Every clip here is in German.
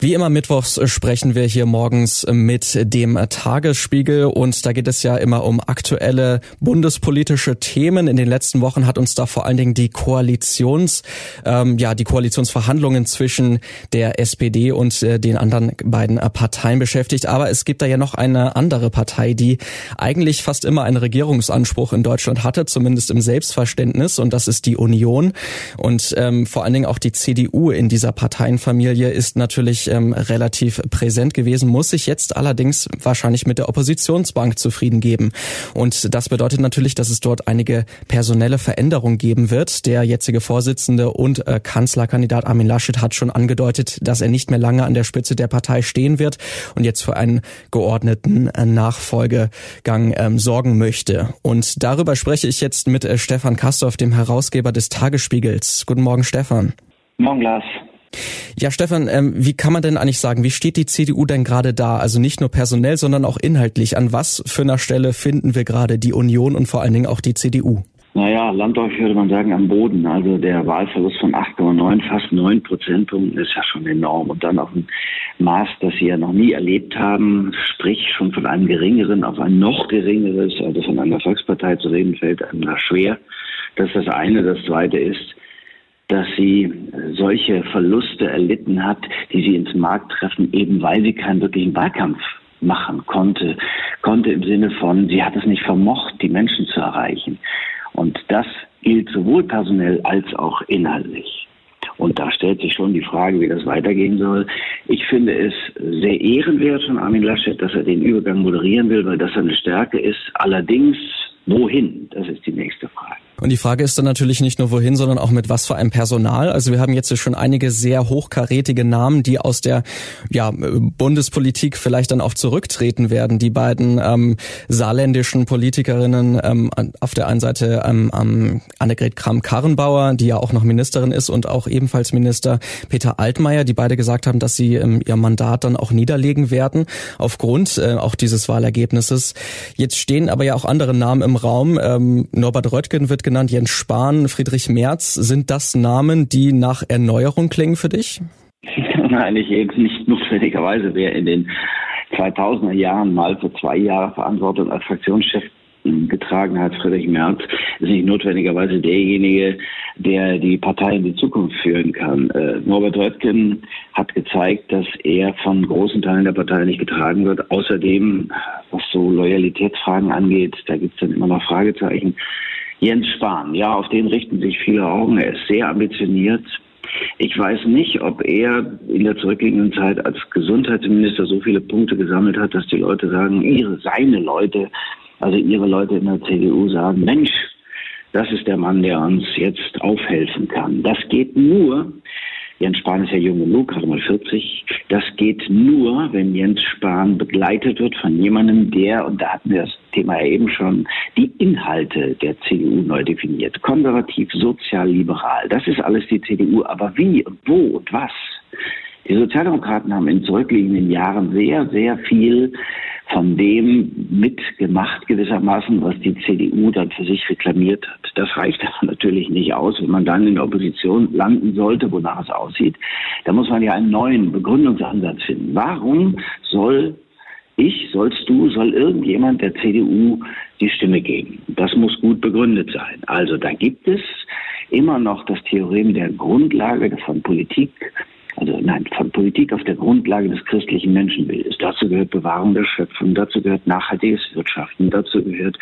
Wie immer mittwochs sprechen wir hier morgens mit dem Tagesspiegel und da geht es ja immer um aktuelle bundespolitische Themen. In den letzten Wochen hat uns da vor allen Dingen die Koalitions, ähm, ja, die Koalitionsverhandlungen zwischen der SPD und äh, den anderen beiden äh, Parteien beschäftigt. Aber es gibt da ja noch eine andere Partei, die eigentlich fast immer einen Regierungsanspruch in Deutschland hatte, zumindest im Selbstverständnis und das ist die Union. Und ähm, vor allen Dingen auch die CDU in dieser Parteienfamilie ist natürlich ähm, relativ präsent gewesen, muss sich jetzt allerdings wahrscheinlich mit der Oppositionsbank zufrieden geben. Und das bedeutet natürlich, dass es dort einige personelle Veränderungen geben wird. Der jetzige Vorsitzende und äh, Kanzlerkandidat Armin Laschet hat schon angedeutet, dass er nicht mehr lange an der Spitze der Partei stehen wird und jetzt für einen geordneten äh, Nachfolgegang ähm, sorgen möchte. Und darüber spreche ich jetzt mit äh, Stefan Kastorf, dem Herausgeber des Tagesspiegels. Guten Morgen, Stefan. Morgen, Lars. Ja, Stefan, ähm, wie kann man denn eigentlich sagen, wie steht die CDU denn gerade da? Also nicht nur personell, sondern auch inhaltlich. An was für einer Stelle finden wir gerade die Union und vor allen Dingen auch die CDU? Naja, landläufig würde man sagen am Boden. Also der Wahlverlust von 8,9, fast 9 Prozentpunkten ist ja schon enorm. Und dann auf ein Maß, das sie ja noch nie erlebt haben, sprich schon von einem geringeren auf ein noch geringeres, also von einer Volkspartei zu reden, fällt einem da schwer. Das ist das eine. Das zweite ist, dass sie solche Verluste erlitten hat, die sie ins Markt treffen, eben weil sie keinen wirklichen Wahlkampf machen konnte, konnte im Sinne von, sie hat es nicht vermocht, die Menschen zu erreichen. Und das gilt sowohl personell als auch inhaltlich. Und da stellt sich schon die Frage, wie das weitergehen soll. Ich finde es sehr ehrenwert von Armin Laschet, dass er den Übergang moderieren will, weil das eine Stärke ist. Allerdings, wohin? Das ist die nächste Frage. Und die Frage ist dann natürlich nicht nur wohin, sondern auch mit was für einem Personal. Also wir haben jetzt schon einige sehr hochkarätige Namen, die aus der ja, Bundespolitik vielleicht dann auch zurücktreten werden. Die beiden ähm, saarländischen Politikerinnen ähm, auf der einen Seite ähm, ähm, Annegret Kramp-Karrenbauer, die ja auch noch Ministerin ist und auch ebenfalls Minister Peter Altmaier, die beide gesagt haben, dass sie ähm, ihr Mandat dann auch niederlegen werden aufgrund äh, auch dieses Wahlergebnisses. Jetzt stehen aber ja auch andere Namen im Raum. Ähm, Norbert Röttgen wird genannt, Jens Spahn, Friedrich Merz. Sind das Namen, die nach Erneuerung klingen für dich? Nein, ich eben nicht notwendigerweise. Wer in den 2000er Jahren mal für zwei Jahre Verantwortung als Fraktionschef getragen hat, Friedrich Merz, ist nicht notwendigerweise derjenige, der die Partei in die Zukunft führen kann. Äh, Norbert Röttgen hat gezeigt, dass er von großen Teilen der Partei nicht getragen wird. Außerdem, was so Loyalitätsfragen angeht, da gibt es dann immer noch Fragezeichen. Jens Spahn, ja, auf den richten sich viele Augen. Er ist sehr ambitioniert. Ich weiß nicht, ob er in der zurückliegenden Zeit als Gesundheitsminister so viele Punkte gesammelt hat, dass die Leute sagen, ihre, seine Leute, also ihre Leute in der CDU sagen, Mensch, das ist der Mann, der uns jetzt aufhelfen kann. Das geht nur, Jens Spahn ist ja jung genug, gerade mal 40. Das geht nur, wenn Jens Spahn begleitet wird von jemandem, der, und da hatten wir das Thema ja eben schon, die Inhalte der CDU neu definiert. Konservativ, sozial, liberal. Das ist alles die CDU. Aber wie und wo und was? Die Sozialdemokraten haben in zurückliegenden Jahren sehr, sehr viel von dem mitgemacht gewissermaßen, was die CDU dann für sich reklamiert hat. Das reicht aber natürlich nicht aus, wenn man dann in der Opposition landen sollte, wonach es aussieht. Da muss man ja einen neuen Begründungsansatz finden. Warum soll ich, sollst du, soll irgendjemand der CDU die Stimme geben? Das muss gut begründet sein. Also da gibt es immer noch das Theorem der Grundlage von Politik also nein, von Politik auf der Grundlage des christlichen Menschenbildes. Dazu gehört Bewahrung der Schöpfung, dazu gehört nachhaltiges Wirtschaften, dazu gehört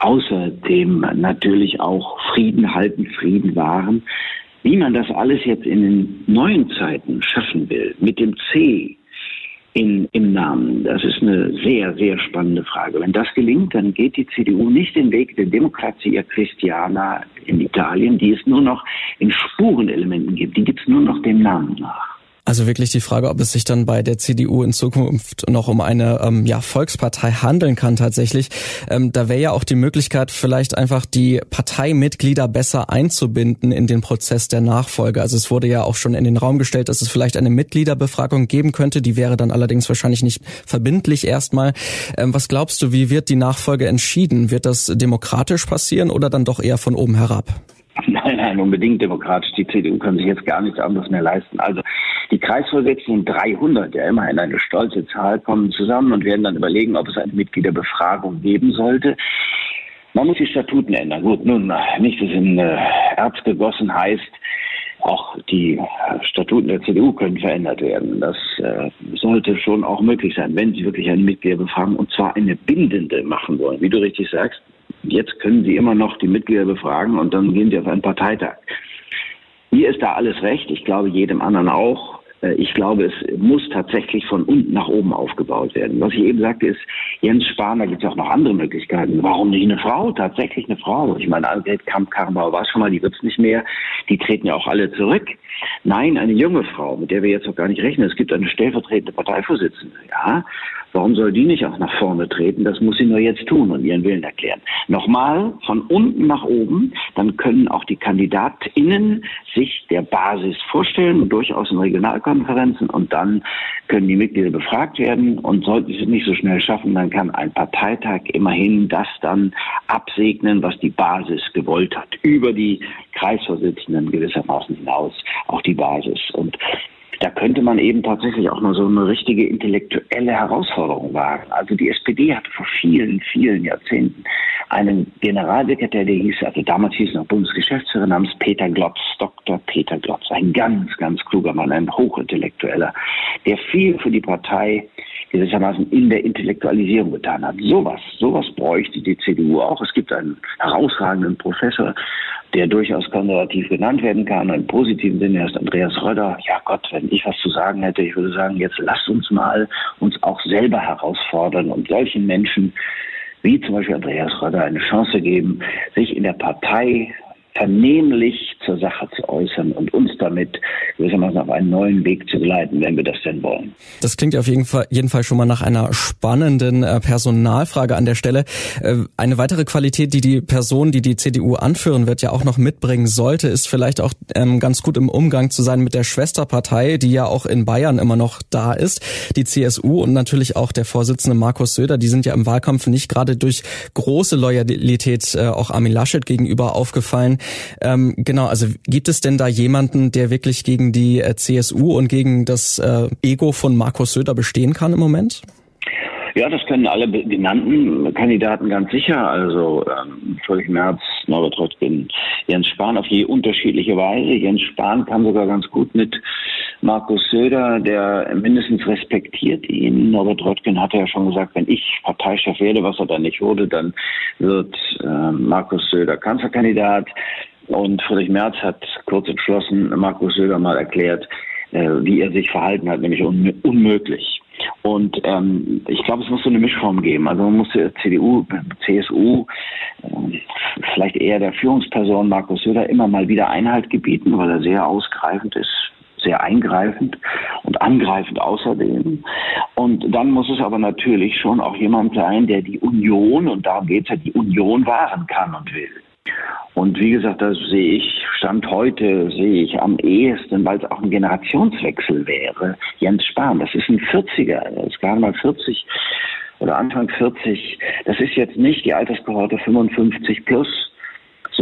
außerdem natürlich auch Frieden halten, Frieden wahren. Wie man das alles jetzt in den neuen Zeiten schaffen will, mit dem C, in, im Namen? Das ist eine sehr, sehr spannende Frage. Wenn das gelingt, dann geht die CDU nicht den Weg der Demokratia Christiana in Italien, die es nur noch in Spurenelementen gibt. Die gibt es nur noch dem Namen nach. Also wirklich die Frage, ob es sich dann bei der CDU in Zukunft noch um eine ähm, ja, Volkspartei handeln kann tatsächlich. Ähm, da wäre ja auch die Möglichkeit, vielleicht einfach die Parteimitglieder besser einzubinden in den Prozess der Nachfolge. Also es wurde ja auch schon in den Raum gestellt, dass es vielleicht eine Mitgliederbefragung geben könnte. Die wäre dann allerdings wahrscheinlich nicht verbindlich erstmal. Ähm, was glaubst du, wie wird die Nachfolge entschieden? Wird das demokratisch passieren oder dann doch eher von oben herab? Nein, nein, unbedingt demokratisch. Die CDU kann sich jetzt gar nichts anderes mehr leisten. Also die Kreisvorsitzenden 300, ja immerhin eine stolze Zahl, kommen zusammen und werden dann überlegen, ob es eine Mitgliederbefragung geben sollte. Man muss die Statuten ändern. Gut, nun, nicht, dass in äh, Erz gegossen heißt, auch die Statuten der CDU können verändert werden. Das äh, sollte schon auch möglich sein, wenn Sie wirklich eine Mitgliederbefragung und zwar eine bindende machen wollen. Wie du richtig sagst, jetzt können Sie immer noch die Mitglieder befragen und dann gehen Sie auf einen Parteitag. Mir ist da alles recht. Ich glaube jedem anderen auch. Äh, ich glaube, es muss tatsächlich von unten nach oben aufgebaut werden. Was ich eben sagte, ist, Jens Spahn, da gibt es auch noch andere Möglichkeiten. Warum nicht eine Frau? Tatsächlich eine Frau. Ich meine, Annegret Kamp-Karrenbauer war schon mal, die wird es nicht mehr. Die treten ja auch alle zurück. Nein, eine junge Frau, mit der wir jetzt noch gar nicht rechnen. Es gibt eine stellvertretende Parteivorsitzende. Ja, Warum soll die nicht auch nach vorne treten? Das muss sie nur jetzt tun und ihren Willen erklären. Nochmal, von unten nach oben, dann können auch die KandidatInnen sich der Basis vorstellen, durchaus in Regionalkonferenzen und dann können die Mitglieder befragt werden und sollten sie es nicht so schnell schaffen, dann kann ein Parteitag immerhin das dann absegnen, was die Basis gewollt hat, über die Kreisvorsitzenden gewissermaßen hinaus, auch die Basis. Und da könnte man eben tatsächlich auch mal so eine richtige intellektuelle Herausforderung wagen. Also die SPD hatte vor vielen, vielen Jahrzehnten einen Generalsekretär, der hieß, also damals hieß noch Bundesgeschäftsführer namens Peter Glotz, Dr. Peter Glotz, ein ganz, ganz kluger Mann, ein Hochintellektueller, der viel für die Partei gewissermaßen in der Intellektualisierung getan hat. Sowas, sowas bräuchte die CDU auch. Es gibt einen herausragenden Professor, der durchaus konservativ genannt werden kann, im positiven Sinne er ist Andreas Röder. Ja Gott, wenn ich was zu sagen hätte, ich würde sagen, jetzt lasst uns mal uns auch selber herausfordern und solchen Menschen wie zum Beispiel Andreas Röder eine Chance geben, sich in der Partei vernehmlich zur Sache zu äußern und uns damit gewissermaßen auf einen neuen Weg zu geleiten, wenn wir das denn wollen. Das klingt auf jeden Fall, jeden Fall schon mal nach einer spannenden äh, Personalfrage an der Stelle. Äh, eine weitere Qualität, die die Person, die die CDU anführen wird, ja auch noch mitbringen sollte, ist vielleicht auch ähm, ganz gut im Umgang zu sein mit der Schwesterpartei, die ja auch in Bayern immer noch da ist, die CSU und natürlich auch der Vorsitzende Markus Söder. Die sind ja im Wahlkampf nicht gerade durch große Loyalität äh, auch Armin Laschet gegenüber aufgefallen. Ähm, genau, also gibt es denn da jemanden, der wirklich gegen die äh, CSU und gegen das äh, Ego von Markus Söder bestehen kann im Moment? Ja, das können alle genannten Kandidaten ganz sicher. Also ähm, Friedrich Merz, Norbert Röttgen, Jens Spahn auf je unterschiedliche Weise. Jens Spahn kann sogar ganz gut mit Markus Söder, der mindestens respektiert ihn. Norbert Röttgen hatte ja schon gesagt, wenn ich Parteichef werde, was er dann nicht wurde, dann wird äh, Markus Söder Kanzlerkandidat. Und Friedrich Merz hat kurz entschlossen Markus Söder mal erklärt, äh, wie er sich verhalten hat, nämlich un unmöglich. Und ähm, ich glaube, es muss so eine Mischform geben. Also man muss der CDU, CSU, äh, vielleicht eher der Führungsperson Markus Söder immer mal wieder Einhalt gebieten, weil er sehr ausgreifend ist, sehr eingreifend und angreifend außerdem. Und dann muss es aber natürlich schon auch jemand sein, der die Union, und darum geht es ja, die Union wahren kann und will. Und wie gesagt, das sehe ich, Stand heute sehe ich am ehesten, weil es auch ein Generationswechsel wäre. Jens Spahn, das ist ein 40er, das ist gerade mal 40 oder Anfang 40. Das ist jetzt nicht die Alterskohorte 55 plus,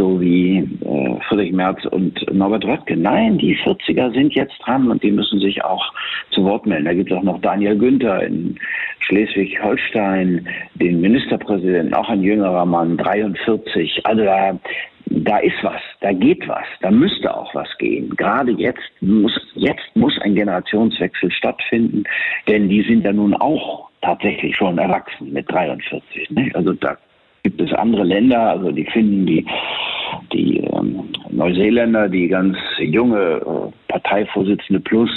so wie äh, Friedrich Merz und Norbert Röttgen. Nein, die 40er sind jetzt dran und die müssen sich auch zu Wort melden. Da gibt es auch noch Daniel Günther in Schleswig-Holstein, den Ministerpräsidenten, auch ein jüngerer Mann, 43. Also da, da ist was, da geht was, da müsste auch was gehen. Gerade jetzt muss, jetzt muss ein Generationswechsel stattfinden, denn die sind ja nun auch tatsächlich schon erwachsen mit 43. Ne? Also da gibt es andere Länder, also die Finnen, die, die ähm, Neuseeländer, die ganz junge äh, Parteivorsitzende plus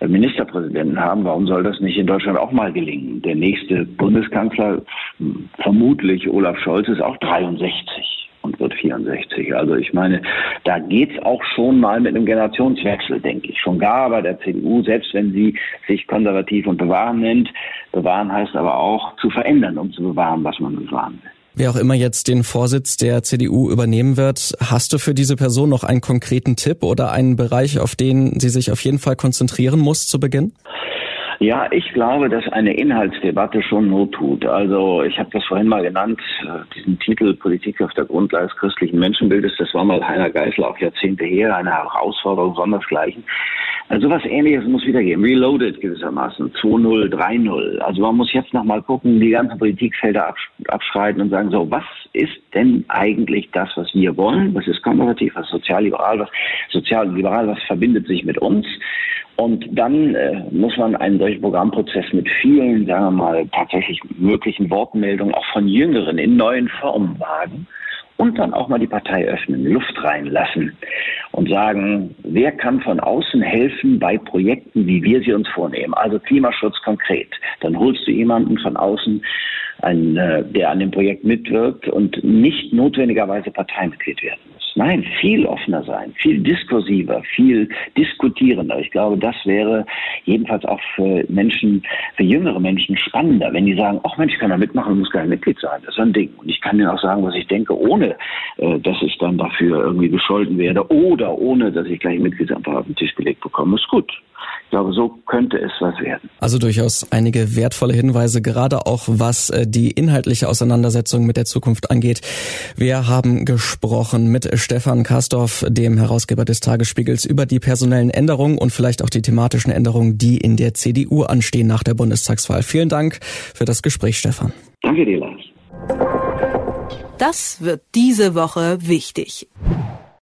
äh, Ministerpräsidenten haben. Warum soll das nicht in Deutschland auch mal gelingen? Der nächste Bundeskanzler, hm, vermutlich Olaf Scholz, ist auch 63 und wird 64. Also ich meine, da geht's auch schon mal mit einem Generationswechsel, denke ich. Schon gar bei der CDU, selbst wenn sie sich konservativ und bewahren nennt. Bewahren heißt aber auch zu verändern, um zu bewahren, was man bewahren will. Wer auch immer jetzt den Vorsitz der CDU übernehmen wird, hast du für diese Person noch einen konkreten Tipp oder einen Bereich, auf den sie sich auf jeden Fall konzentrieren muss zu Beginn? Ja, ich glaube, dass eine Inhaltsdebatte schon Not tut. Also ich habe das vorhin mal genannt, äh, diesen Titel Politik auf der Grundlage des christlichen Menschenbildes. Das war mal Heiner Geisler auch Jahrzehnte her, eine Herausforderung sondersgleichen. Also was ähnliches muss wieder geben. Reloaded gewissermaßen. 2-0, 3-0. Also man muss jetzt nochmal gucken, die ganzen Politikfelder abschreiten und sagen, so, was ist denn eigentlich das, was wir wollen? Was ist konservativ, was sozialliberal, was sozialliberal, was verbindet sich mit uns? Und dann äh, muss man einen solchen Programmprozess mit vielen, sagen wir mal, tatsächlich möglichen Wortmeldungen auch von Jüngeren in neuen Formen wagen und dann auch mal die Partei öffnen, Luft reinlassen und sagen, wer kann von außen helfen bei Projekten, wie wir sie uns vornehmen. Also Klimaschutz konkret. Dann holst du jemanden von außen, einen, äh, der an dem Projekt mitwirkt und nicht notwendigerweise Parteimitglied werden muss. Nein, viel offener sein, viel diskursiver, viel diskutierender. Ich glaube, das wäre jedenfalls auch für Menschen, für jüngere Menschen spannender, wenn die sagen, ach Mensch, ich kann da mitmachen, muss gar nicht Mitglied sein. Das ist ein Ding. Und ich kann denen auch sagen, was ich denke, ohne äh, dass ich dann dafür irgendwie gescholten werde oder ohne, dass ich gleich Mitgliedsantrag auf den Tisch gelegt bekomme. Ist gut. Ich glaube, so könnte es was werden. Also durchaus einige wertvolle Hinweise, gerade auch was äh, die inhaltliche Auseinandersetzung mit der Zukunft angeht. Wir haben gesprochen mit Stefan Kastorf, dem Herausgeber des Tagesspiegels, über die personellen Änderungen und vielleicht auch die thematischen Änderungen, die in der CDU anstehen nach der Bundestagswahl. Vielen Dank für das Gespräch, Stefan. Danke dir, Lars. Das wird diese Woche wichtig.